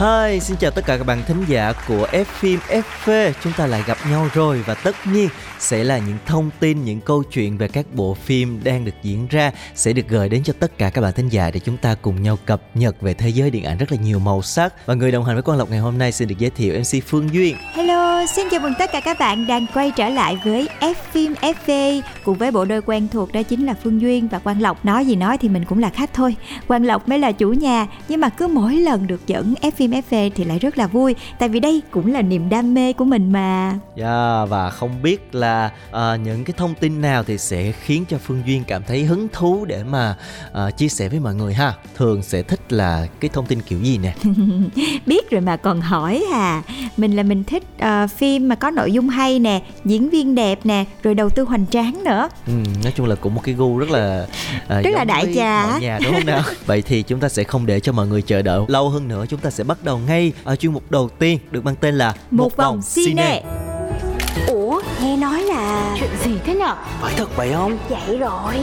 Hi, xin chào tất cả các bạn thính giả của F phim FV. Chúng ta lại gặp nhau rồi và tất nhiên sẽ là những thông tin, những câu chuyện về các bộ phim đang được diễn ra sẽ được gửi đến cho tất cả các bạn thính giả để chúng ta cùng nhau cập nhật về thế giới điện ảnh rất là nhiều màu sắc. Và người đồng hành với Quang Lộc ngày hôm nay xin được giới thiệu MC Phương Duyên. Hello, xin chào mừng tất cả các bạn đang quay trở lại với F phim FV cùng với bộ đôi quen thuộc đó chính là Phương Duyên và Quang Lộc. Nói gì nói thì mình cũng là khách thôi. Quang Lộc mới là chủ nhà nhưng mà cứ mỗi lần được dẫn F phim FV thì lại rất là vui tại vì đây cũng là niềm đam mê của mình mà. Yeah, và không biết là uh, những cái thông tin nào thì sẽ khiến cho Phương Duyên cảm thấy hứng thú để mà uh, chia sẻ với mọi người ha. Thường sẽ thích là cái thông tin kiểu gì nè. Biết rồi mà còn hỏi à. Mình là mình thích uh, phim mà có nội dung hay nè, diễn viên đẹp nè, rồi đầu tư hoành tráng nữa. Ừ, nói chung là cũng một cái gu rất là uh, Rất là đại trà. nhà đúng không nào vậy thì chúng ta sẽ không để cho mọi người chờ đợi lâu hơn nữa chúng ta sẽ bắt đầu ngay ở chuyên mục đầu tiên được mang tên là Một, vòng cine. Ủa, nghe nói là chuyện gì thế nhở phải thật vậy không vậy rồi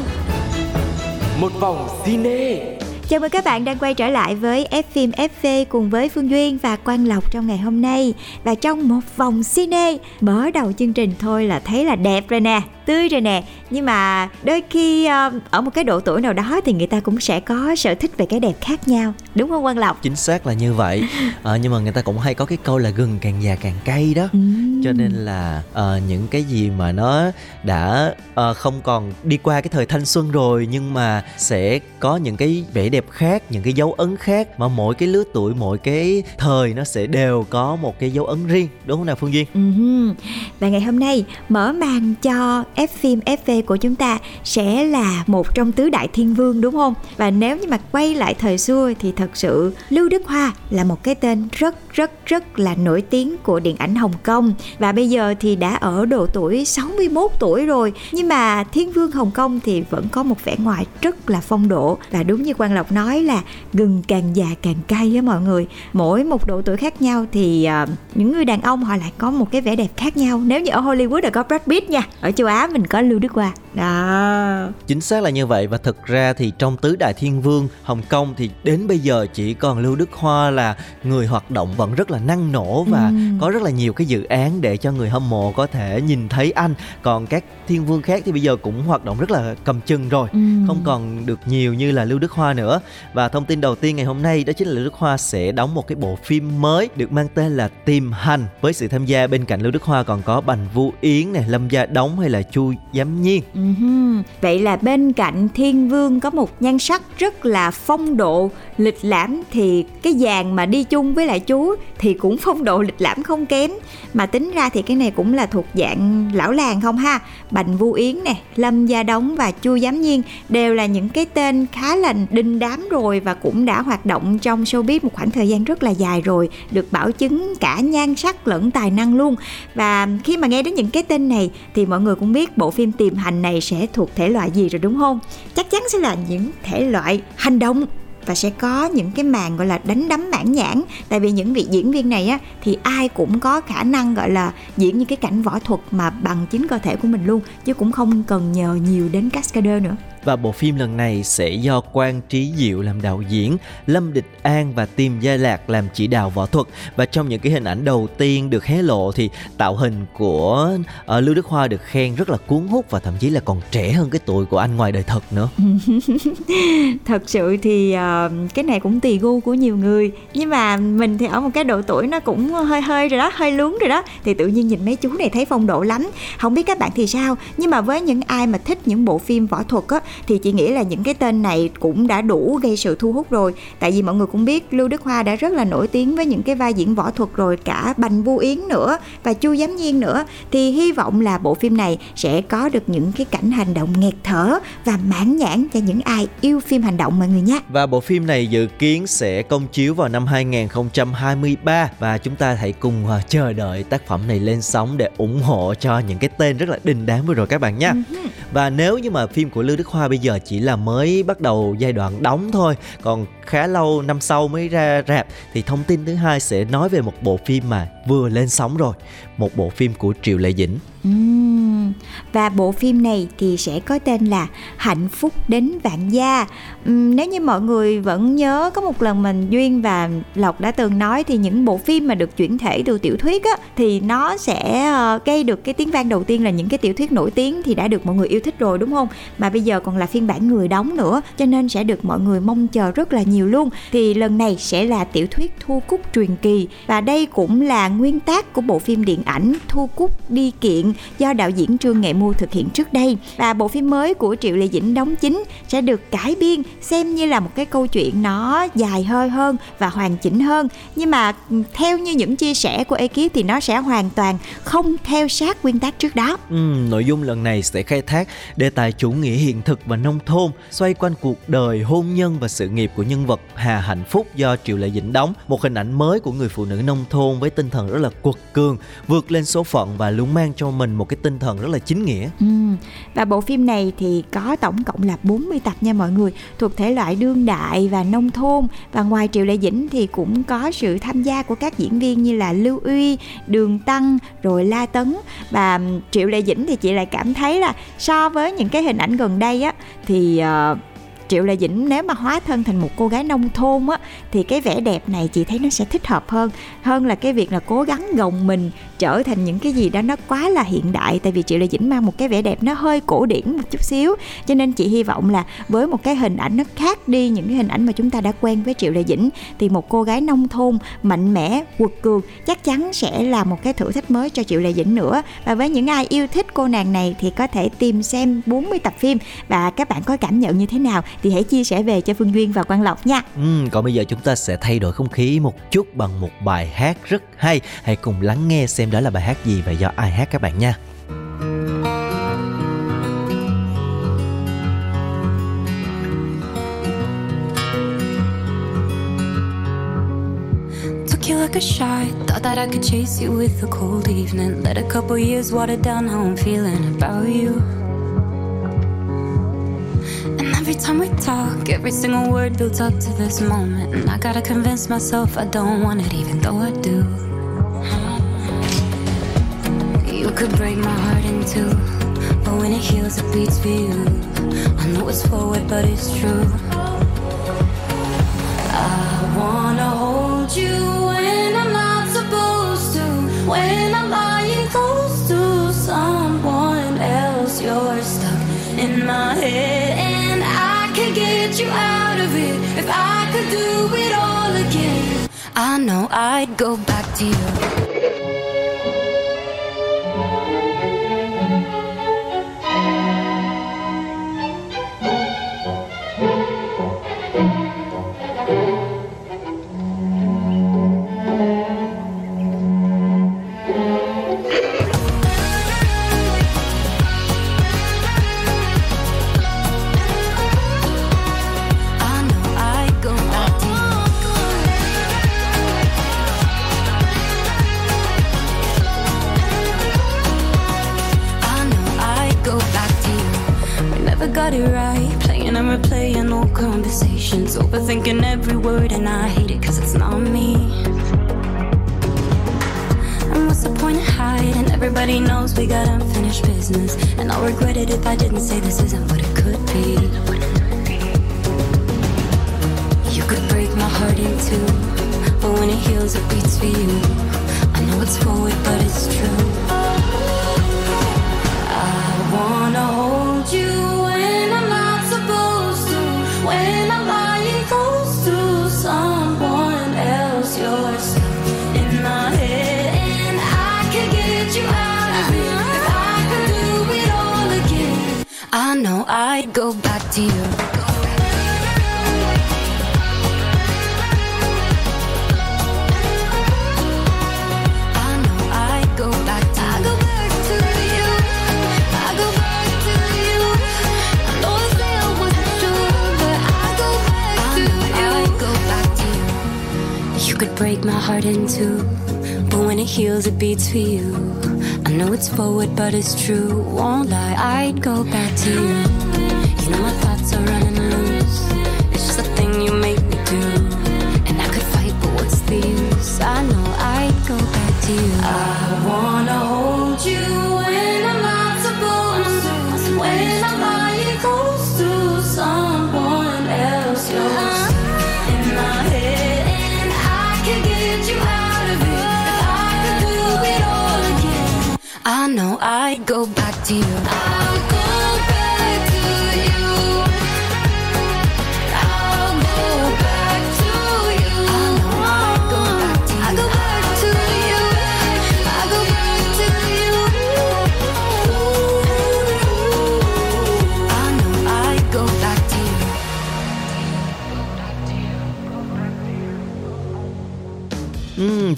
một vòng cine Chào mừng các bạn đang quay trở lại với F phim FV cùng với Phương Duyên và Quang Lộc trong ngày hôm nay. Và trong một vòng cine, mở đầu chương trình thôi là thấy là đẹp rồi nè, tươi rồi nè. Nhưng mà đôi khi ờ, ở một cái độ tuổi nào đó thì người ta cũng sẽ có sở thích về cái đẹp khác nhau. Đúng không Quang Lộc? chính xác là như vậy Ờ, nhưng mà người ta cũng hay có cái câu là gừng càng già càng cay đó Ừm. Cho nên là ờ, những cái gì mà nó đã ờ, không còn đi qua cái thời thanh xuân rồi nhưng mà sẽ có những cái vẻ đẹp khác những cái dấu ấn khác mà mỗi cái lứa tuổi mỗi cái thời nó sẽ đều có một cái dấu ấn riêng đúng không nào phương duyên. Và ngày hôm nay mở màn cho F phim FV của chúng ta sẽ là một trong tứ đại thiên vương đúng không? Và nếu như mà quay lại thời xưa thì thật sự Lưu Đức Hoa là một cái tên rất rất rất là nổi tiếng của điện ảnh Hồng Kông và bây giờ thì đã ở độ tuổi 61 tuổi rồi. Nhưng mà Thiên Vương Hồng Kông thì vẫn có một vẻ ngoài rất là phong độ. Và đúng như Quang Lộc nói là gừng càng già càng cay á mọi người. Mỗi một độ tuổi khác nhau thì à, những người đàn ông họ lại có một cái vẻ đẹp khác nhau. Nếu như ở Hollywood là có Brad Pitt nha ở châu Á mình có Lưu Đức Hoa. Đó. Chính xác là như vậy. Và thực ra thì trong tứ đại thiên vương hồng kông thì đến bây giờ chỉ còn lưu đức hoa là người hoạt động vẫn rất là năng nổ và Ừm. có rất là nhiều cái dự án để cho người hâm mộ có thể nhìn thấy anh. Còn các thiên vương khác thì bây giờ cũng hoạt động rất là cầm chừng rồi. Ừm. không còn được nhiều như là lưu đức hoa nữa. Và thông tin đầu tiên ngày hôm nay đó chính là lưu đức hoa sẽ đóng một cái bộ phim mới được mang tên là tìm hành với sự tham gia bên cạnh lưu đức hoa còn có bành vũ yến này lâm gia đống hay là chu giám nhiên. Ừm, Vậy là bên cạnh Thiên Vương có một nhan sắc rất là phong độ, lịch lãm thì cái dàn mà đi chung với lại chú thì cũng phong độ lịch lãm không kém. Mà tính ra thì cái này cũng là thuộc dạng lão làng không ha? Bành Vu Yến nè, Lâm Gia Đống và Chu Giám Nhiên đều là những cái tên khá là đinh đám rồi và cũng đã hoạt động trong showbiz một khoảng thời gian rất là dài rồi, được bảo chứng cả nhan sắc lẫn tài năng luôn. Và khi mà nghe đến những cái tên này thì mọi người cũng biết bộ phim tìm hành này sẽ thuộc thể loại gì rồi đúng không? Chắc chắn sẽ là những thể loại hành động và sẽ có những cái màn gọi là đánh đấm mãn nhãn. Tại vì những vị diễn viên này á, thì ai cũng có khả năng gọi là diễn những cái cảnh võ thuật mà bằng chính cơ thể của mình luôn, chứ cũng không cần nhờ nhiều đến cascader nữa. Và bộ phim lần này sẽ do Quang Trí Diệu làm đạo diễn, Lâm Địch An và Tim Gia Lạc làm chỉ đạo võ thuật. Và trong những cái hình ảnh đầu tiên được hé lộ thì tạo hình của ờ, Lưu Đức Hoa được khen rất là cuốn hút và thậm chí là còn trẻ hơn cái tuổi của anh ngoài đời thật nữa. thật sự thì uh, cái này cũng tùy gu của nhiều người nhưng mà mình thì ở một cái độ tuổi nó cũng hơi hơi rồi đó hơi lún rồi đó thì tự nhiên nhìn mấy chú này thấy phong độ lắm không biết các bạn thì sao nhưng mà với những ai mà thích những bộ phim võ thuật á thì chị nghĩ là những cái tên này cũng đã đủ gây sự thu hút rồi tại vì mọi người cũng biết Lưu Đức Hoa đã rất là nổi tiếng với những cái vai diễn võ thuật rồi cả Bành Vu Yến nữa và Chu Giám Nhiên nữa thì hy vọng là bộ phim này sẽ có được những cái cảnh hành động nghẹt thở và mãn nhãn cho những ai yêu phim hành động mọi người nhé. Và bộ phim này dự kiến sẽ công chiếu vào năm 2023 và chúng ta hãy cùng ờ, chờ đợi tác phẩm này lên sóng để ủng hộ cho những cái tên rất là đình đám vừa rồi các bạn nha. Và nếu như mà phim của Lưu Đức Hoa bây giờ chỉ là mới bắt đầu giai đoạn đóng thôi, còn khá lâu năm sau mới ra rạp thì thông tin thứ hai sẽ nói về một bộ phim mà vừa lên sóng rồi, một bộ phim của Triệu Lệ Dĩnh. Uhm, và bộ phim này thì sẽ có tên là Hạnh phúc đến vạn gia. Uhm, nếu như mọi người vẫn nhớ có một lần mình Duyên và Lộc đã từng nói thì những bộ phim mà được chuyển thể từ tiểu thuyết á thì nó sẽ uh, gây được cái tiếng vang đầu tiên là những cái tiểu thuyết nổi tiếng thì đã được mọi người yêu thích rồi đúng không? Mà bây giờ còn là phiên bản người đóng nữa cho nên sẽ được mọi người mong chờ rất là nhiều luôn. Thì lần này sẽ là tiểu thuyết Thu Cúc truyền kỳ và đây cũng là nguyên tác của bộ phim điện ảnh Thu Cúc đi kiện do đạo diễn Trương Nghệ Mưu thực hiện trước đây và bộ phim mới của Triệu Lệ Dĩnh đóng chính sẽ được cải biên xem như là một cái câu chuyện nó dài hơi hơn và hoàn chỉnh hơn nhưng mà ừ, theo như những chia sẻ của ekip thì nó sẽ hoàn toàn không theo sát nguyên tác trước đó. Ừ, nội dung lần này sẽ khai thác đề tài chủ nghĩa hiện thực và nông thôn xoay quanh cuộc đời hôn nhân và sự nghiệp của nhân vật Hà Hạnh Phúc do Triệu Lệ Dĩnh đóng một hình ảnh mới của người phụ nữ nông thôn với tinh thần rất là quật cường vượt lên số phận và luôn mang cho mình một cái tinh thần rất là chính nghĩa. Ừ. Và bộ phim này thì có tổng cộng là 40 tập nha mọi người, thuộc thể loại đương đại và nông thôn và ngoài Triệu Lệ Dĩnh thì cũng có sự tham gia của các diễn viên như là Lưu Uy, Đường Tăng rồi La Tấn và Triệu Lệ Dĩnh thì chị lại cảm thấy là so với những cái hình ảnh gần đây á thì uh, Triệu Lệ Dĩnh, nếu mà hóa thân thành một cô gái nông thôn á, thì cái vẻ đẹp này chị thấy nó sẽ thích hợp hơn. Hơn là cái việc là cố gắng gồng mình trở thành những cái gì đó nó quá là hiện đại, tại vì Triệu Lệ Dĩnh mang một cái vẻ đẹp nó hơi cổ điển một chút xíu. Cho nên chị hy vọng là với một cái hình ảnh nó khác đi, những cái hình ảnh mà chúng ta đã quen với Triệu Lệ Dĩnh, thì một cô gái nông thôn mạnh mẽ, quật cường chắc chắn sẽ là một cái thử thách mới cho Triệu Lệ Dĩnh nữa. Và với những ai yêu thích cô nàng này thì có thể tìm xem 40 tập phim. Và các bạn có cảm nhận như thế nào? Thì hãy chia sẻ về cho Phương Duyên và Quang Lộc nha. Ừ, còn bây giờ chúng ta sẽ thay đổi không khí một chút bằng một bài hát rất hay. Hãy cùng lắng nghe xem đó là bài hát gì và do ai hát các bạn nha. Took you like a shot, thought that I could chase you with a cold evening. Let a couple years water down how I'm feeling about you. Every time we talk, every single word builds up to this moment. And I gotta convince myself I don't want it, even though I do. You could break my heart in two, but when it heals, it beats for you. I know it's forward, but it's true. I wanna hold you when I'm not supposed to, when I'm lying close to someone else. You're stuck in my head, out of it if I could do it all again. I know I'd go back to you. Go back to you. I know I go back I go back to you. I go back to you. I thought I failed with you but I go back to you. I go back to you. You could break my heart in two, but when it heals, it beats for you. I know it's forward, but it's true. Won't lie, I'd go back to you. You know my thoughts are running loose. It's just a thing you make me do, and I could fight, but what's the use? I know I'd go back to you. I wanna hold you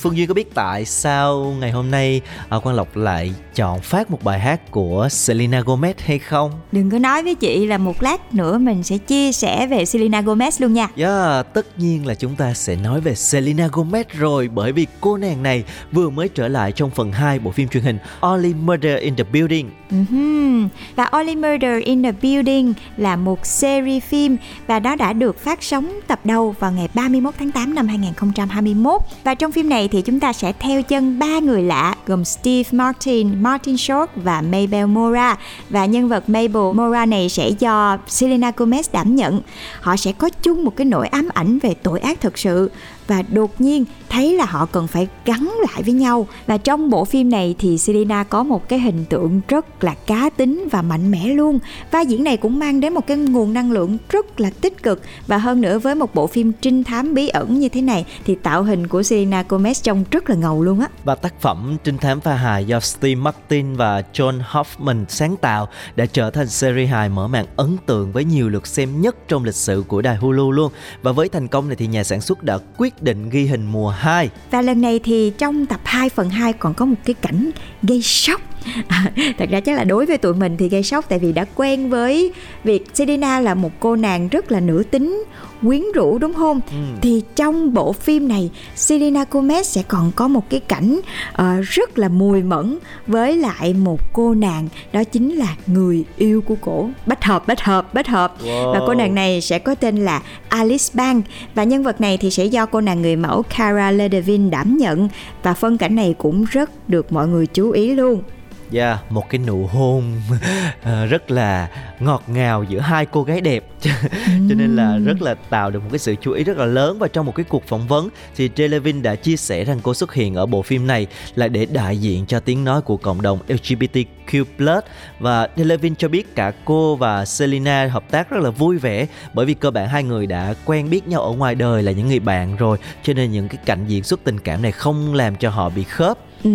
Phương Duy có biết tại sao ngày hôm nay à, Quang Lộc lại chọn phát một bài hát của Selena Gomez hay không? Đừng có nói với chị là một lát nữa mình sẽ chia sẻ về Selena Gomez luôn nha. Yeah, tất nhiên là chúng ta sẽ nói về Selena Gomez rồi bởi vì cô nàng này vừa mới trở lại trong phần 2 bộ phim truyền hình Only Murder in the Building. Ừm, Và Only Murder in the Building là một series phim và nó đã được phát sóng tập đầu vào ngày 31 tháng 8 năm 2021. Và trong phim này thì thì chúng ta sẽ theo chân ba người lạ gồm Steve Martin, Martin Short và Mabel Mora. Và nhân vật Mabel Mora này sẽ do Selena Gomez đảm nhận. Họ sẽ có chung một cái nỗi ám ảnh về tội ác thực sự và đột nhiên thấy là họ cần phải gắn lại với nhau. Và trong bộ phim này thì Selena có một cái hình tượng rất là cá tính và mạnh mẽ luôn. Vai diễn này cũng mang đến một cái nguồn năng lượng rất là tích cực. Và hơn nữa với một bộ phim trinh thám bí ẩn như thế này thì tạo hình của Selena Gomez trông rất là ngầu luôn á. Và tác phẩm trinh thám pha hài do Steve Martin và John Hoffman sáng tạo đã trở thành series hài mở màn ấn tượng với nhiều lượt xem nhất trong lịch sử của đài Hulu luôn. Và với thành công này thì nhà sản xuất đã quyết quyết định ghi hình mùa 2 Và lần này thì trong tập 2 phần 2 còn có một cái cảnh gây sốc. À, thật ra chắc là đối với tụi mình thì gây sốc tại vì đã quen với việc Selena là một cô nàng rất là nữ tính quyến rũ đúng không? Thì trong bộ phim này Selena Gomez sẽ còn có một cái cảnh ờ, rất là mùi mẫn với lại một cô nàng đó chính là người yêu của cổ. Bách hợp bách hợp bách hợp. Wow. và cô nàng này sẽ có tên là Alice Bank và nhân vật này thì sẽ do cô nàng người mẫu Cara Delevingne đảm nhận. Và phân cảnh này cũng rất được mọi người chú ý luôn Yeah, một cái nụ hôn ờ, rất là ngọt ngào giữa hai cô gái đẹp. Cho nên là rất là tạo được một cái sự chú ý rất là lớn và trong một cái cuộc phỏng vấn. Thì Jelevin đã chia sẻ rằng cô xuất hiện ở bộ phim này là để đại diện cho tiếng nói của cộng đồng LGBTQ+ và Jelevin cho biết cả cô và Selena hợp tác rất là vui vẻ bởi vì cơ bản hai người đã quen biết nhau ở ngoài đời là những người bạn rồi. Cho nên những cái cảnh diễn xuất tình cảm này không làm cho họ bị khớp. Ừ,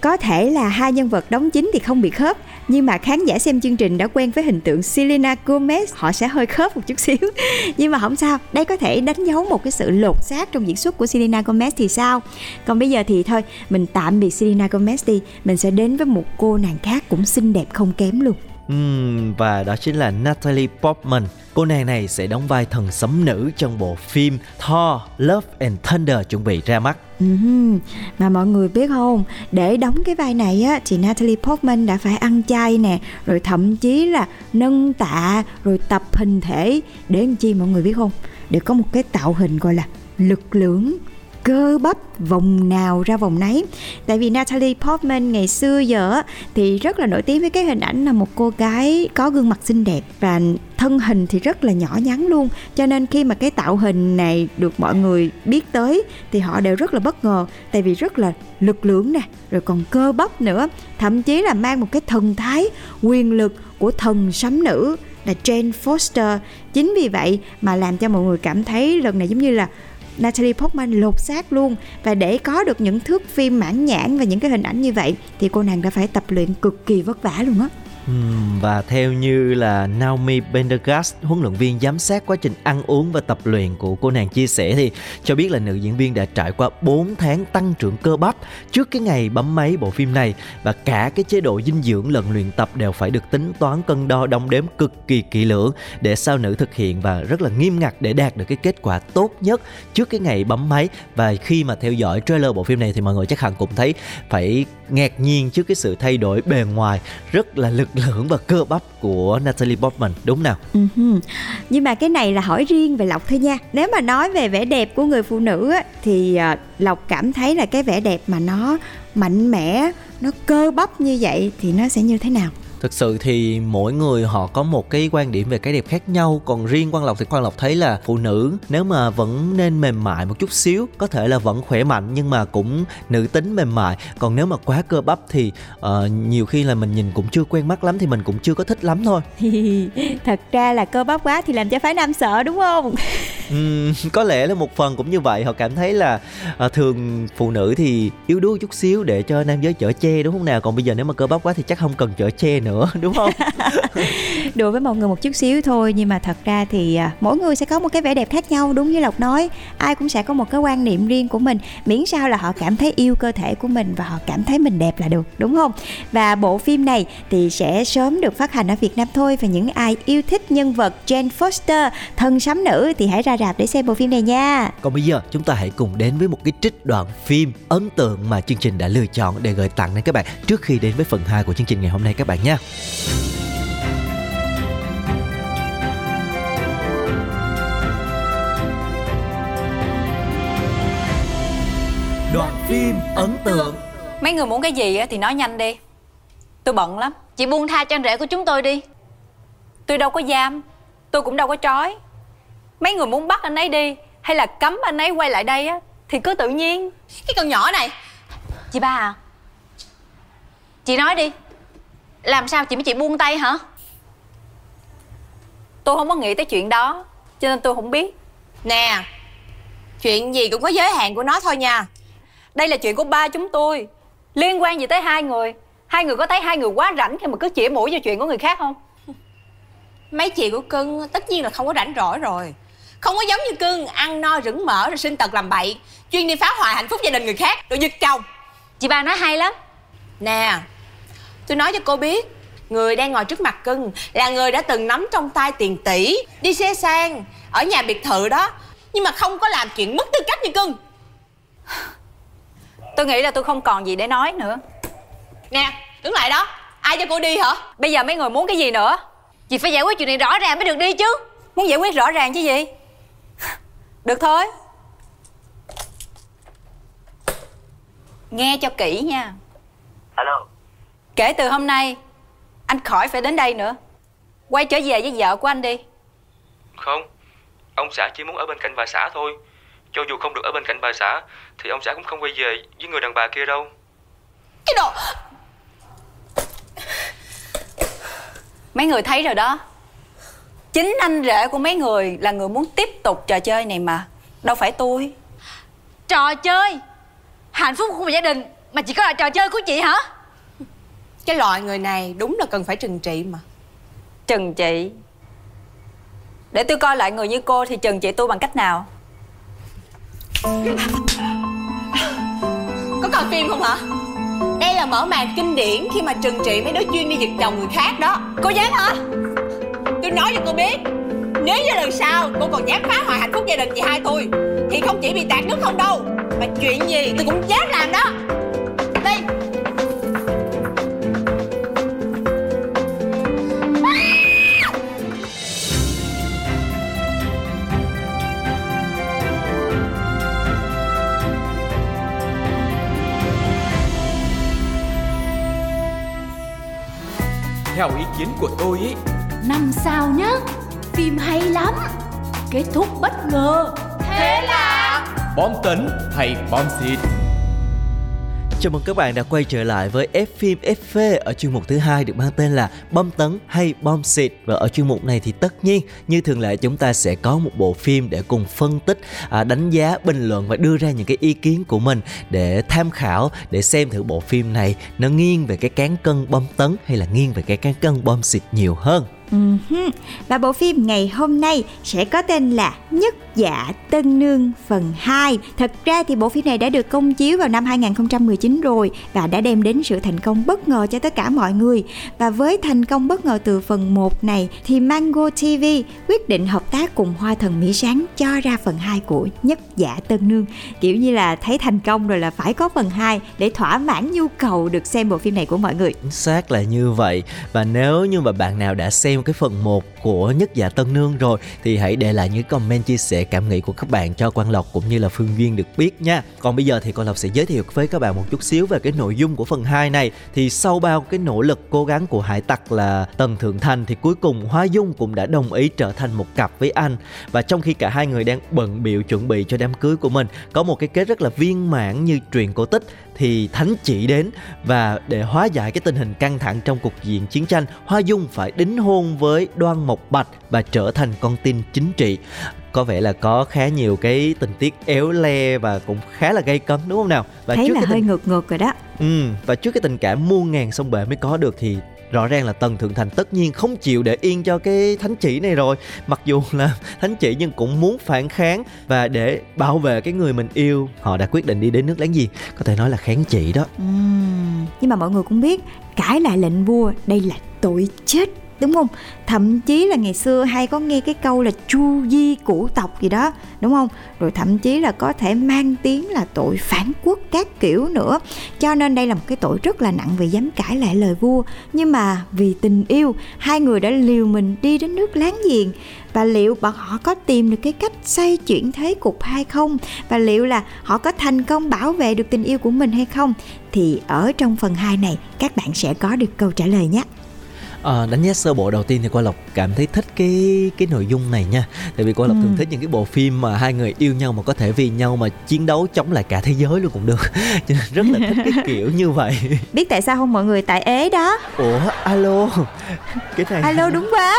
có thể là hai nhân vật đóng chính thì không bị khớp, nhưng mà khán giả xem chương trình đã quen với hình tượng Selena Gomez. Họ sẽ hơi khớp một chút xíu. Nhưng mà không sao, đây có thể đánh dấu một cái sự lột xác trong diễn xuất của Selena Gomez thì sao? Còn bây giờ thì thôi, mình tạm biệt Selena Gomez đi. Mình sẽ đến với một cô nàng khác cũng xinh đẹp không kém luôn. Uhm, và đó chính là Natalie Portman. Cô nàng này sẽ đóng vai thần sấm nữ trong bộ phim Thor Love and Thunder chuẩn bị ra mắt. Ừm, Mà mọi người biết không Để đóng cái vai này á Thì Natalie Portman đã phải ăn chay nè Rồi thậm chí là nâng tạ Rồi tập hình thể Để làm chi mọi người biết không Để có một cái tạo hình gọi là lực lưỡng cơ bắp vòng nào ra vòng nấy. Tại vì Natalie Portman ngày xưa giờ thì rất là nổi tiếng với cái hình ảnh là một cô gái có gương mặt xinh đẹp và thân hình thì rất là nhỏ nhắn luôn. Cho nên khi mà cái tạo hình này được mọi người biết tới thì họ đều rất là bất ngờ, tại vì rất là lực lưỡng nè, rồi còn cơ bắp nữa. Thậm chí là mang một cái thần thái quyền lực của thần sấm nữ là Jane Foster. Chính vì vậy mà làm cho mọi người cảm thấy lần này giống như là Natalie Portman lột xác luôn. Và để có được những thước phim mãn nhãn và những cái hình ảnh như vậy, thì cô nàng đã phải tập luyện cực kỳ vất vả luôn á và theo như là Naomi Pendergast, huấn luyện viên giám sát quá trình ăn uống và tập luyện của cô nàng chia sẻ thì cho biết là nữ diễn viên đã trải qua 4 tháng tăng trưởng cơ bắp trước cái ngày bấm máy bộ phim này. Và cả cái chế độ dinh dưỡng lẫn luyện tập đều phải được tính toán cân đo đong đếm cực kỳ kỹ lưỡng để sao nữ thực hiện và rất là nghiêm ngặt để đạt được cái kết quả tốt nhất trước cái ngày bấm máy. Và khi mà theo dõi trailer bộ phim này thì mọi người chắc hẳn cũng thấy phải ngạc nhiên trước cái sự thay đổi bề ngoài rất là lực lưỡng và cơ bắp của Natalie Portman đúng nào? Uh-huh. Nhưng mà cái này là hỏi riêng về Lộc thôi nha. Nếu mà nói về vẻ đẹp của người phụ nữ á, thì ờ, Lộc cảm thấy là cái vẻ đẹp mà nó mạnh mẽ, nó cơ bắp như vậy thì nó sẽ như thế nào? Thực sự thì mỗi người họ có một cái quan điểm về cái đẹp khác nhau. Còn riêng quan lộc thì quan lộc thấy là phụ nữ nếu mà vẫn nên mềm mại một chút xíu có thể là vẫn khỏe mạnh nhưng mà cũng nữ tính mềm mại. Còn nếu mà quá cơ bắp thì uh, nhiều khi là mình nhìn cũng chưa quen mắt lắm thì mình cũng chưa có thích lắm thôi. Thật ra là cơ bắp quá thì làm cho phái nam sợ đúng không? Uhm, có lẽ là một phần cũng như vậy. Họ cảm thấy là uh, thường phụ nữ thì yếu đuối chút xíu để cho nam giới chở che đúng không nào? Còn bây giờ nếu mà cơ bắp quá thì chắc không cần chở che nữa nữa đúng không? Đùa với mọi người một chút xíu thôi nhưng mà thật ra thì à, mỗi người sẽ có một cái vẻ đẹp khác nhau đúng như lộc nói. Ai cũng sẽ có một cái quan niệm riêng của mình miễn sao là họ cảm thấy yêu cơ thể của mình và họ cảm thấy mình đẹp là được đúng không? Và bộ phim này thì sẽ sớm được phát hành ở việt nam thôi và những ai yêu thích nhân vật Jane Foster thân sắm nữ thì hãy ra rạp để xem bộ phim này nha. Còn bây giờ chúng ta hãy cùng đến với một cái trích đoạn phim ấn tượng mà chương trình đã lựa chọn để gửi tặng đến các bạn trước khi đến với phần 2 của chương trình ngày hôm nay các bạn nhé Đoạn phim ấn tượng. Mấy người muốn cái gì thì nói nhanh đi. Tôi bận lắm. Chị buông tha cho anh rể của chúng tôi đi. Tôi đâu có giam. Tôi cũng đâu có trói. Mấy người muốn bắt anh ấy đi Hay là cấm anh ấy quay lại đây á Thì cứ tự nhiên. Cái con nhỏ này. Chị ba à. Chị nói đi làm sao chị mới chị buông tay hả? Tôi không có nghĩ tới chuyện đó Cho nên tôi không biết. Nè Chuyện gì cũng có giới hạn của nó thôi nha. Đây là chuyện của ba chúng tôi. Liên quan gì tới hai người? Hai người có thấy hai người quá rảnh khi mà cứ chĩa mũi cho chuyện của người khác không? Mấy chị của cưng tất nhiên là không có rảnh rỗi rồi. Không có giống như cưng ăn no rửng mỡ rồi sinh tật làm bậy. Chuyên đi phá hoại hạnh phúc gia đình người khác rồi giật chồng. Chị ba nói hay lắm. Nè Tôi nói cho cô biết Người đang ngồi trước mặt cưng Là người đã từng nắm trong tay tiền tỷ Đi xe sang Ở nhà biệt thự đó Nhưng mà không có làm chuyện mất tư cách như cưng. Tôi nghĩ là tôi không còn gì để nói nữa. Nè đứng lại đó. Ai cho cô đi hả? Bây giờ mấy người muốn cái gì nữa? Chị phải giải quyết chuyện này rõ ràng mới được đi chứ. Muốn giải quyết rõ ràng chứ gì? Được thôi. Nghe cho kỹ nha. Alo Kể từ hôm nay Anh khỏi phải đến đây nữa. Quay trở về với vợ của anh đi. Không Ông xã chỉ muốn ở bên cạnh bà xã thôi. Cho dù không được ở bên cạnh bà xã Thì ông xã cũng không quay về với người đàn bà kia đâu. Cái đồ Mấy người thấy rồi đó. Chính anh rể của mấy người là người muốn tiếp tục trò chơi này mà. Đâu phải tôi. Trò chơi? Hạnh phúc của một gia đình Mà chỉ có là trò chơi của chị hả Cái loại người này đúng là cần phải trừng trị mà. Trừng trị? Để tôi coi lại người như cô thì trừng trị tôi bằng cách nào? Có coi phim không hả? Đây là mở màn kinh điển khi mà trừng trị mấy đứa chuyên đi giật chồng người khác đó. Cô dám hả? Tôi nói cho cô biết Nếu như lần sau cô còn dám phá hoại hạnh phúc gia đình chị hai tôi Thì không chỉ bị tạt nước không đâu Mà chuyện gì tôi cũng dám làm đó. Đi Theo ý kiến của tôi ý. Năm sao nhá Phim hay lắm Kết thúc bất ngờ. Bom tấn hay bom xịt Chào mừng các bạn đã quay trở lại với F phim FV ở chuyên mục thứ hai được mang tên là Bom tấn hay bom xịt và ở chuyên mục này thì tất nhiên như thường lệ chúng ta sẽ có một bộ phim để cùng phân tích, à, đánh giá, bình luận và đưa ra những cái ý kiến của mình để tham khảo để xem thử bộ phim này nó nghiêng về cái cán cân bom tấn hay là nghiêng về cái cán cân bom xịt nhiều hơn. Uh-huh. Và bộ phim ngày hôm nay sẽ có tên là Nhất Dạ Tân Nương phần 2 Thật ra thì bộ phim này đã được công chiếu vào năm 2019 rồi Và đã đem đến sự thành công bất ngờ cho tất cả mọi người. Và với thành công bất ngờ từ phần 1 này Thì Mango TV quyết định hợp tác cùng Hoa Thần Mỹ Sáng cho ra phần 2 của Nhất Dạ Tân Nương. Kiểu như là thấy thành công rồi là phải có phần 2 Để thỏa mãn nhu cầu được xem bộ phim này của mọi người. Chính xác là như vậy. Và nếu như mà bạn nào đã xem cái phần 1 của Nhất Dạ Tân Nương rồi, Thì hãy để lại những comment chia sẻ cảm nghĩ của các bạn cho Quang Lộc cũng như là Phương Duyên được biết nha. Còn bây giờ thì Quang Lộc sẽ giới thiệu với các bạn một chút xíu về cái nội dung của phần 2 này. Thì sau bao cái nỗ lực cố gắng của Hải Tặc là Tần Thượng Thành, Thì cuối cùng Hoa Dung cũng đã đồng ý trở thành một cặp với anh. Và trong khi cả hai người đang bận biểu chuẩn bị cho đám cưới của mình, Có một cái kết rất là viên mãn như truyền cổ tích thì thánh chỉ đến và để hóa giải cái tình hình căng thẳng trong cuộc diện chiến tranh hoa dung phải đính hôn với đoan mộc bạch và trở thành con tin chính trị. Có vẻ là có khá nhiều cái tình tiết éo le và cũng khá là gây cấn đúng không nào? Và Thấy trước là cái hơi tình... ngược ngược rồi đó. Ừ, và trước cái tình cảm muôn ngàn sông bể mới có được thì rõ ràng là tần thượng thành tất nhiên không chịu để yên cho cái thánh chỉ này rồi. Mặc dù là thánh chỉ nhưng cũng muốn phản kháng và để bảo vệ cái người mình yêu. Họ đã quyết định đi đến nước láng giềng có thể nói là kháng chỉ đó. Ừm, Nhưng mà mọi người cũng biết Cãi lại lệnh vua đây là tội chết đúng không? Thậm chí là ngày xưa hay có nghe cái câu là chu di củ tộc gì đó, đúng không? Rồi thậm chí là có thể mang tiếng là tội phản quốc các kiểu nữa. Cho nên đây là một cái tội rất là nặng vì dám cãi lại lời vua. Nhưng mà vì tình yêu, hai người đã liều mình đi đến nước láng giềng. Và liệu bọn họ có tìm được cái cách xoay chuyển thế cục hay không? Và liệu là họ có thành công bảo vệ được tình yêu của mình hay không? Thì ở trong phần 2 này, các bạn sẽ có được câu trả lời nhé. À, đánh giá sơ bộ đầu tiên thì Quang Lộc cảm thấy thích cái cái nội dung này nha. Tại vì Quang Lộc Ừ. thường thích những cái bộ phim mà hai người yêu nhau mà có thể vì nhau mà chiến đấu chống lại cả thế giới luôn cũng được. Cho nên rất là thích cái kiểu như vậy. Biết tại sao không mọi người? Tại ế đó. Ủa alo. Cái này alo đúng quá.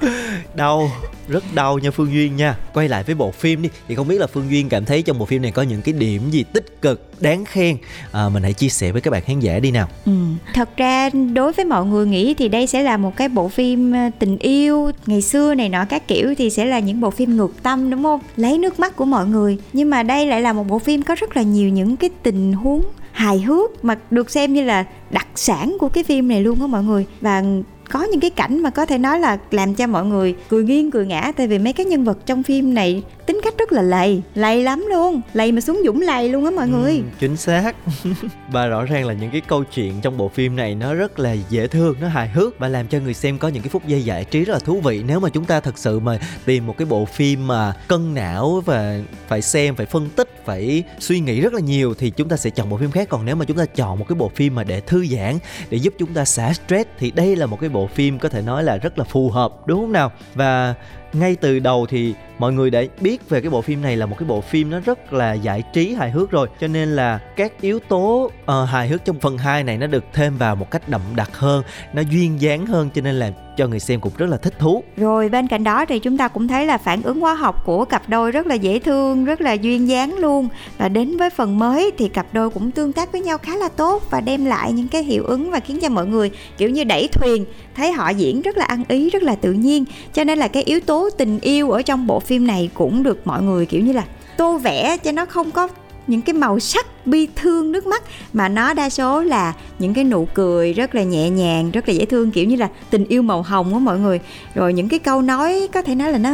Đau rất đau nha Phương Duyên nha. Quay lại với bộ phim đi. Thì không biết là Phương Duyên cảm thấy trong bộ phim này có những cái điểm gì tích cực đáng khen? À, Mình hãy chia sẻ với các bạn khán giả đi nào. Ừ. Thật ra đối với mọi người nghĩ thì đây sẽ là một cái bộ phim ờ, tình yêu, ngày xưa này nọ các kiểu thì sẽ là những bộ phim ngược tâm, đúng không? Lấy nước mắt của mọi người. Nhưng mà đây lại là một bộ phim có rất là nhiều những cái tình huống hài hước mà được xem như là đặc sản của cái phim này luôn á mọi người. Và có những cái cảnh mà có thể nói là làm cho mọi người cười nghiêng, cười ngã tại vì mấy cái nhân vật trong phim này tính cách rất là lầy lầy lắm luôn lầy mà xuống dũng lầy luôn á mọi người. Ừ, chính xác. Và rõ ràng là những cái câu chuyện trong bộ phim này nó rất là dễ thương nó hài hước và làm cho người xem có những cái phút giây giải trí rất là thú vị. Nếu mà chúng ta thật sự mà tìm một cái bộ phim mà cân não và phải xem phải phân tích phải suy nghĩ rất là nhiều thì chúng ta sẽ chọn bộ phim khác. Còn nếu mà chúng ta chọn một cái bộ phim mà để thư giãn để giúp chúng ta xả stress thì đây là một cái bộ phim có thể nói là rất là phù hợp đúng không nào? Và ngay từ đầu thì mọi người đã biết về cái bộ phim này là một cái bộ phim nó rất là giải trí hài hước rồi cho nên là các yếu tố uh, hài hước trong phần 2 này nó được thêm vào một cách đậm đặc hơn nó duyên dáng hơn cho nên là cho người xem cũng rất là thích thú Rồi bên cạnh đó thì chúng ta cũng thấy là phản ứng hóa học của cặp đôi rất là dễ thương, rất là duyên dáng luôn. Và đến với phần mới thì cặp đôi cũng tương tác với nhau khá là tốt và đem lại những cái hiệu ứng và khiến cho mọi người kiểu như đẩy thuyền, thấy họ diễn rất là ăn ý, rất là tự nhiên. Cho nên là cái yếu tố tình yêu ở trong bộ phim này cũng được mọi người kiểu như là tô vẽ cho nó không có những cái màu sắc bi thương nước mắt, mà nó đa số là những cái nụ cười rất là nhẹ nhàng, rất là dễ thương, kiểu như là tình yêu màu hồng á mọi người. Rồi những cái câu nói có thể nói là nó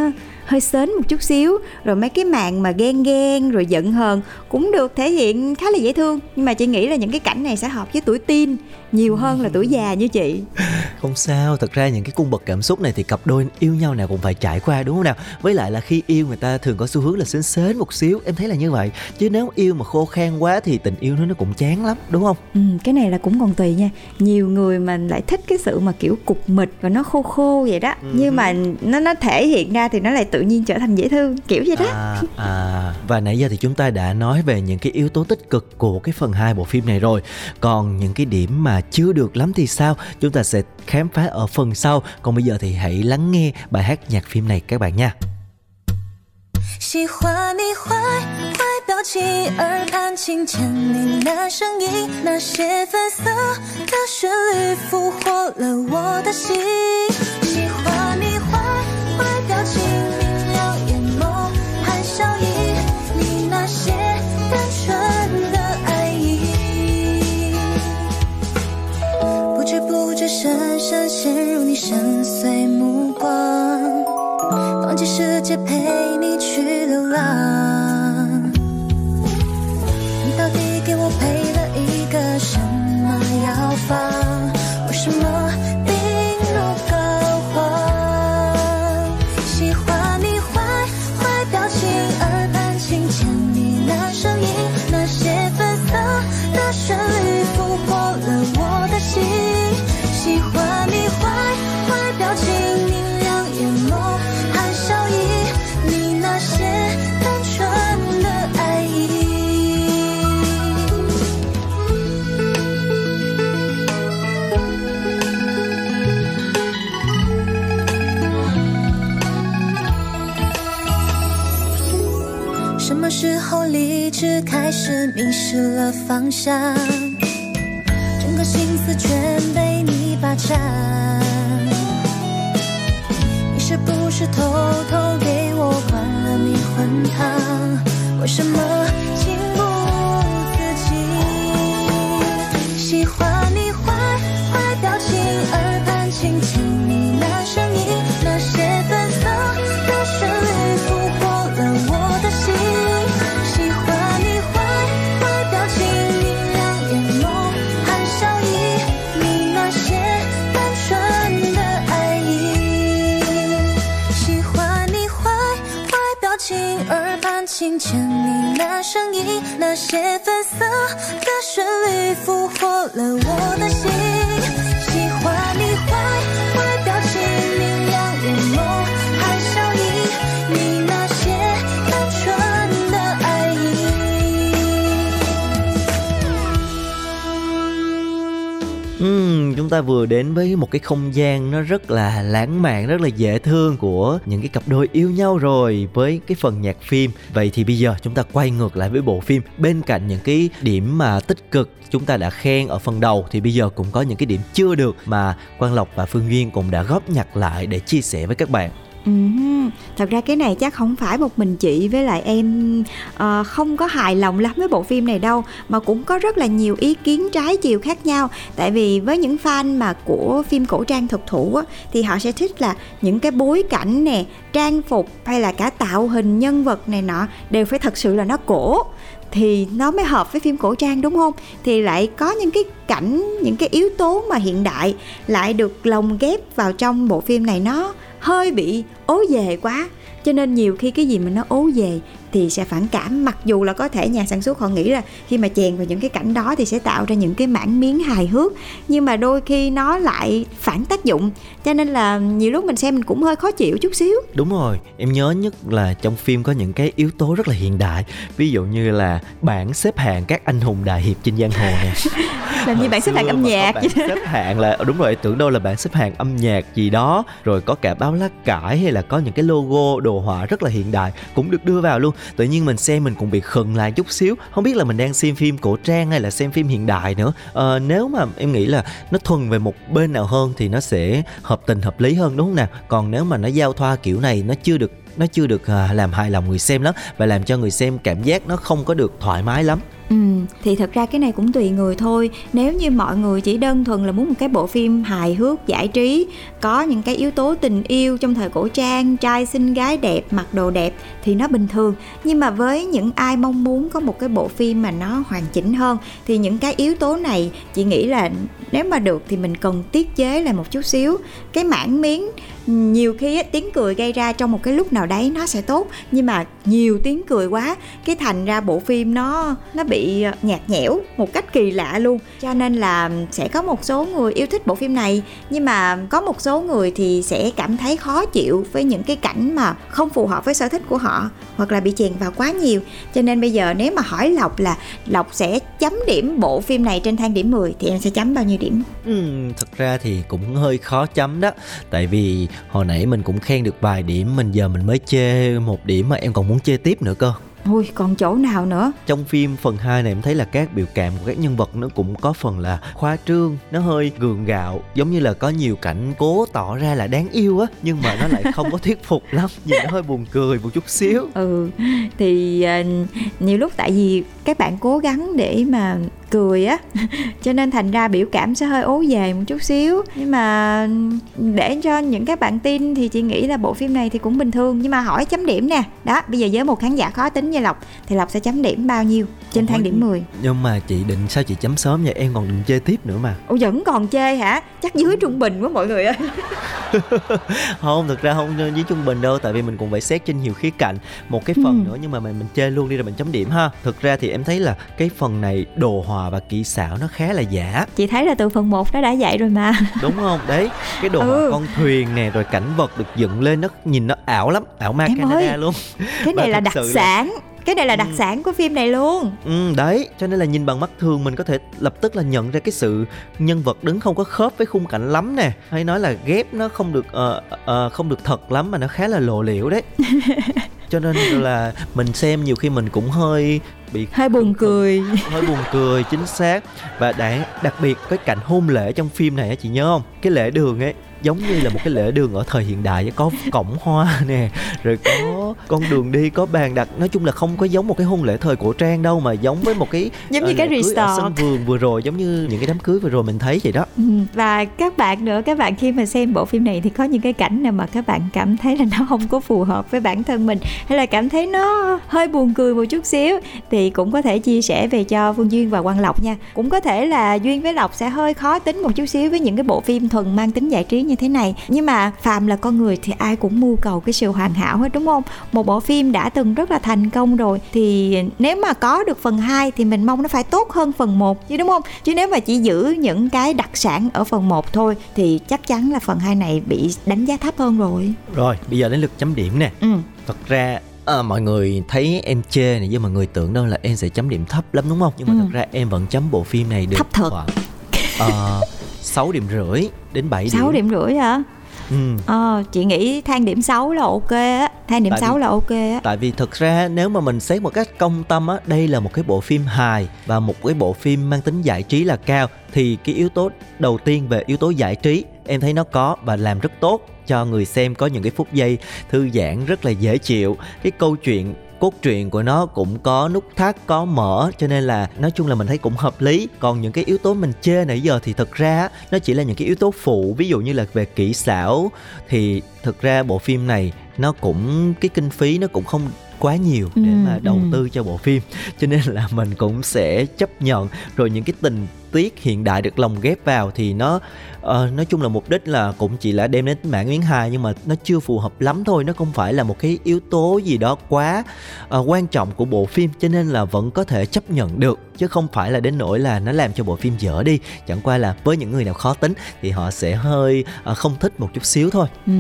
hơi sến một chút xíu rồi mấy cái màn mà ghen ghen rồi giận hờn cũng được thể hiện khá là dễ thương. Nhưng mà chị nghĩ là những cái cảnh này sẽ hợp với tuổi teen nhiều hơn là tuổi già như chị. Không sao thật ra những cái cung bậc cảm xúc này thì cặp đôi yêu nhau nào cũng phải trải qua đúng không nào? Với lại là khi yêu người ta thường có xu hướng là sến sến một xíu em thấy là như vậy. Chứ nếu yêu mà khô khan quá quá thì tình yêu nó nó cũng chán lắm đúng không? Ừ, cái này là cũng còn tùy nha. Nhiều người mà lại thích cái sự mà kiểu cục mịch và nó khô khô vậy đó. Ừ. nhưng mà nó nó thể hiện ra thì nó lại tự nhiên trở thành dễ thương kiểu vậy đó À, à và nãy giờ thì chúng ta đã nói về những cái yếu tố tích cực của cái phần 2 bộ phim này rồi. Còn những cái điểm mà chưa được lắm thì sao? Chúng ta sẽ khám phá ở phần sau. Còn bây giờ thì hãy lắng nghe bài hát nhạc phim này các bạn nha. 喜欢你坏坏表情，耳畔轻牵你那声音，那些粉色的旋律俘获了我的心。 么时候理智开始迷失了方向？整个心思全被你霸占。你是不是偷偷给我灌了迷魂汤？为什么那声音，那些粉色的旋律俘获了我的心。Chúng ta vừa đến với một cái không gian nó rất là lãng mạn, rất là dễ thương của những cái cặp đôi yêu nhau rồi với cái phần nhạc phim. Vậy thì bây giờ chúng ta quay ngược lại với bộ phim. Bên cạnh những cái điểm mà tích cực chúng ta đã khen ở phần đầu thì bây giờ cũng có những cái điểm chưa được mà Quang Lộc và Phương Duyên cũng đã góp nhặt lại để chia sẻ với các bạn. Ừ, thật ra cái này chắc không phải một mình chị với lại em uh, không có hài lòng lắm với bộ phim này đâu mà cũng có rất là nhiều ý kiến trái chiều khác nhau. Tại vì với những fan mà của phim cổ trang thực thụ á, thì họ sẽ thích là những cái bối cảnh nè trang phục hay là cả tạo hình nhân vật này nọ đều phải thật sự là nó cổ thì nó mới hợp với phim cổ trang đúng không? Thì lại có những cái cảnh những cái yếu tố mà hiện đại lại được lồng ghép vào trong bộ phim này nó hơi bị ố về quá. Cho nên nhiều khi cái gì mà nó ố về thì sẽ phản cảm. Mặc dù là có thể nhà sản xuất họ nghĩ là khi mà chèn vào những cái cảnh đó thì sẽ tạo ra những cái mảng miếng hài hước nhưng mà đôi khi nó lại phản tác dụng. Cho nên là nhiều lúc mình xem mình cũng hơi khó chịu chút xíu. Đúng rồi, em nhớ nhất là trong phim có những cái yếu tố rất là hiện đại. Ví dụ như là bảng xếp hạng các anh hùng đại hiệp trên giang hồ nè. Làm như bạn xếp hạng âm nhạc bảng đó. xếp hạng là đúng rồi tưởng đâu là bảng xếp hạng âm nhạc gì đó rồi có cả báo lá cải hay là có những cái logo đồ họa rất là hiện đại cũng được đưa vào luôn tự nhiên mình xem mình cũng bị khựng lại chút xíu. Không biết là mình đang xem phim cổ trang hay là xem phim hiện đại nữa. À, nếu mà em nghĩ là nó thuần về một bên nào hơn thì nó sẽ hợp tình hợp lý hơn đúng không nào? Còn nếu mà nó giao thoa kiểu này nó chưa được nó chưa được à, làm hài lòng người xem lắm và làm cho người xem cảm giác nó không có được thoải mái lắm. Ừ, thì thật ra cái này cũng tùy người thôi. Nếu như mọi người chỉ đơn thuần là muốn một cái bộ phim hài hước, giải trí Có những cái yếu tố tình yêu trong thời cổ trang Trai xinh gái đẹp, mặc đồ đẹp Thì nó bình thường. Nhưng mà với những ai mong muốn có một cái bộ phim mà nó hoàn chỉnh hơn Thì những cái yếu tố này chị nghĩ là nếu mà được thì mình cần tiết chế lại một chút xíu. Cái mảng miếng nhiều khi á, tiếng cười gây ra trong một cái lúc nào đấy nó sẽ tốt nhưng mà nhiều tiếng cười quá cái thành ra bộ phim nó nó bị bị nhạt nhẽo một cách kỳ lạ luôn. Cho nên là sẽ có một số người yêu thích bộ phim này nhưng mà có một số người thì sẽ cảm thấy khó chịu với những cái cảnh mà không phù hợp với sở thích của họ hoặc là bị chèn vào quá nhiều. Cho nên bây giờ nếu mà hỏi lộc là lộc sẽ chấm điểm bộ phim này trên thang điểm 10 thì em sẽ chấm bao nhiêu điểm? Ừ, thật ra thì cũng hơi khó chấm đó. Tại vì hồi nãy mình cũng khen được vài điểm Mình giờ mình mới chê một điểm mà em còn muốn chê tiếp nữa cơ. Ui còn chỗ nào nữa? Trong phim phần 2 này em thấy là các biểu cảm của các nhân vật nó cũng có phần là khoa trương Nó hơi gượng gạo Giống như là có nhiều cảnh cố tỏ ra là đáng yêu á Nhưng mà nó lại không có thuyết phục lắm Nhìn nó hơi buồn cười một chút xíu. Ừ thì uh, nhiều lúc tại vì các bạn cố gắng để mà cười á. Cho nên thành ra biểu cảm sẽ hơi ố về một chút xíu. Nhưng mà để cho những các bạn tin thì chị nghĩ là bộ phim này thì cũng bình thường. Nhưng mà hỏi chấm điểm nè. Đó bây giờ với một khán giả khó tính như lộc thì lộc sẽ chấm điểm bao nhiêu trên thang điểm 10 Nhưng mà chị định sao chị chấm sớm vậy? Em còn định chê tiếp nữa mà. Ủa vẫn còn chê hả? Chắc dưới trung bình quá mọi người ơi. Không thực ra không với trung bình đâu. Tại vì mình cũng phải xét trên nhiều khía cạnh. Một cái phần Ừ. nữa nhưng mà mình mình chê luôn đi rồi mình chấm điểm ha. Thực ra thì em thấy là cái phần này đồ họa và kỹ xảo nó khá là giả. Chị thấy là từ phần 1 nó đã vậy rồi mà. Đúng không? Đấy cái đồ Ừ. con thuyền nè rồi cảnh vật được dựng lên nó nhìn nó ảo lắm ảo ma Em Canada ơi, luôn. cái này là đặc sự là- sản cái này là đặc sản của phim này luôn. Ừ, đấy cho nên là nhìn bằng mắt thường mình có thể lập tức là nhận ra cái sự nhân vật đứng không có khớp với khung cảnh lắm nè. Hay nói là ghép nó không được ờ, ờ, không được thật lắm mà nó khá là lộ liễu đấy. Cho nên là mình xem nhiều khi mình cũng hơi bị hơi buồn cười. Hơi buồn cười chính xác. Và đặc biệt cái cảnh hôn lễ trong phim này á chị nhớ không? Cái lễ đường ấy giống như là một cái lễ đường ở thời hiện đại có cổng hoa nè rồi có con đường đi có bàn đặt. Nói chung là không có giống một cái hôn lễ thời cổ trang đâu mà giống với một cái Giống như ờ, cái resort. sân vườn vừa rồi giống như những cái đám cưới vừa rồi mình thấy vậy đó. Ừ, và các bạn nữa các bạn khi mà xem bộ phim này thì có những cái cảnh nào mà các bạn cảm thấy là nó không có phù hợp với bản thân mình hay là cảm thấy nó hơi buồn cười một chút xíu thì cũng có thể chia sẻ về cho Phương Duyên và Quang Lộc nha. Cũng có thể là Duyên với Lộc sẽ hơi khó tính một chút xíu với những cái bộ phim thuần mang tính giải trí như thế này. Nhưng mà phàm là con người thì ai cũng mưu cầu cái sự hoàn hảo hết đúng không? Một bộ phim đã từng rất là thành công rồi thì nếu mà có được phần 2 thì mình mong nó phải tốt hơn phần 1 chứ đúng không? Chứ nếu mà chỉ giữ những cái đặc sản ở phần 1 thôi thì chắc chắn là phần 2 này bị đánh giá thấp hơn rồi. Rồi bây giờ đến lượt chấm điểm nè. Ừ. Thật ra à, mọi người thấy em chê này nhưng mà người tưởng đâu là em sẽ chấm điểm thấp lắm đúng không? Nhưng mà Ừ. thật ra em vẫn chấm bộ phim này được Thấp thật. khoảng uh, 6 điểm rưỡi đến 7 điểm 6 điểm rưỡi hả ừ. ờ chị nghĩ thang điểm 6 là ok á thang điểm Tại 6 vì- là ok á Tại vì thực ra nếu mà mình xét một cách công tâm á, đây là một cái bộ phim hài và một cái bộ phim mang tính giải trí là cao thì cái yếu tố đầu tiên về yếu tố giải trí em thấy nó có và làm rất tốt cho người xem có những cái phút giây thư giãn rất là dễ chịu. Cái câu chuyện cốt truyện của nó cũng có nút thắt có mở cho nên là nói chung là mình thấy cũng hợp lý. Còn những cái yếu tố mình chê nãy giờ thì thực ra nó chỉ là những cái yếu tố phụ. Ví dụ như là về kỹ xảo thì thực ra bộ phim này nó cũng cái kinh phí nó cũng không quá nhiều để Ừ, mà đầu ừ. tư cho bộ phim. Cho nên là mình cũng sẽ chấp nhận. Rồi những cái tình tiết hiện đại được lồng ghép vào thì nó uh, nói chung là mục đích là cũng chỉ là đem đến mảng miếng hài nhưng mà nó chưa phù hợp lắm thôi nó không phải là một cái yếu tố gì đó quá uh, quan trọng của bộ phim cho nên là vẫn có thể chấp nhận được chứ không phải là đến nỗi là nó làm cho bộ phim dở đi. Chẳng qua là với những người nào khó tính thì họ sẽ hơi uh, không thích một chút xíu thôi. Ừ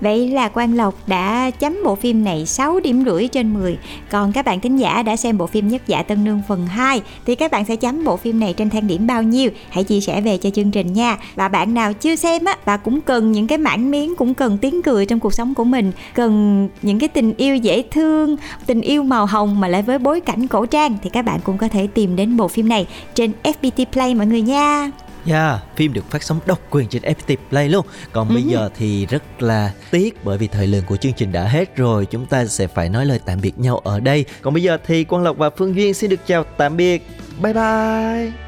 Vậy là Quang Lộc đã chấm bộ phim này 6 điểm rưỡi trên 10 Còn các bạn thính giả đã xem bộ phim Nhất Dạ Tân Nương phần 2 Thì các bạn sẽ chấm bộ phim này trên thang điểm bao nhiêu. Hãy chia sẻ về cho chương trình nha. Và bạn nào chưa xem á Và cũng cần những cái mảng miếng Cũng cần tiếng cười trong cuộc sống của mình Cần những cái tình yêu dễ thương Tình yêu màu hồng mà lại với bối cảnh cổ trang Thì các bạn cũng có thể tìm đến bộ phim này Trên FPT Play mọi người nha. Yeah, phim được phát sóng độc quyền trên FPT Play luôn. Còn bây Ừ. giờ thì rất là tiếc bởi vì thời lượng của chương trình đã hết rồi. Chúng ta sẽ phải nói lời tạm biệt nhau ở đây. Còn bây giờ thì Quang Lộc và Phương Duyên xin được chào tạm biệt. Bye bye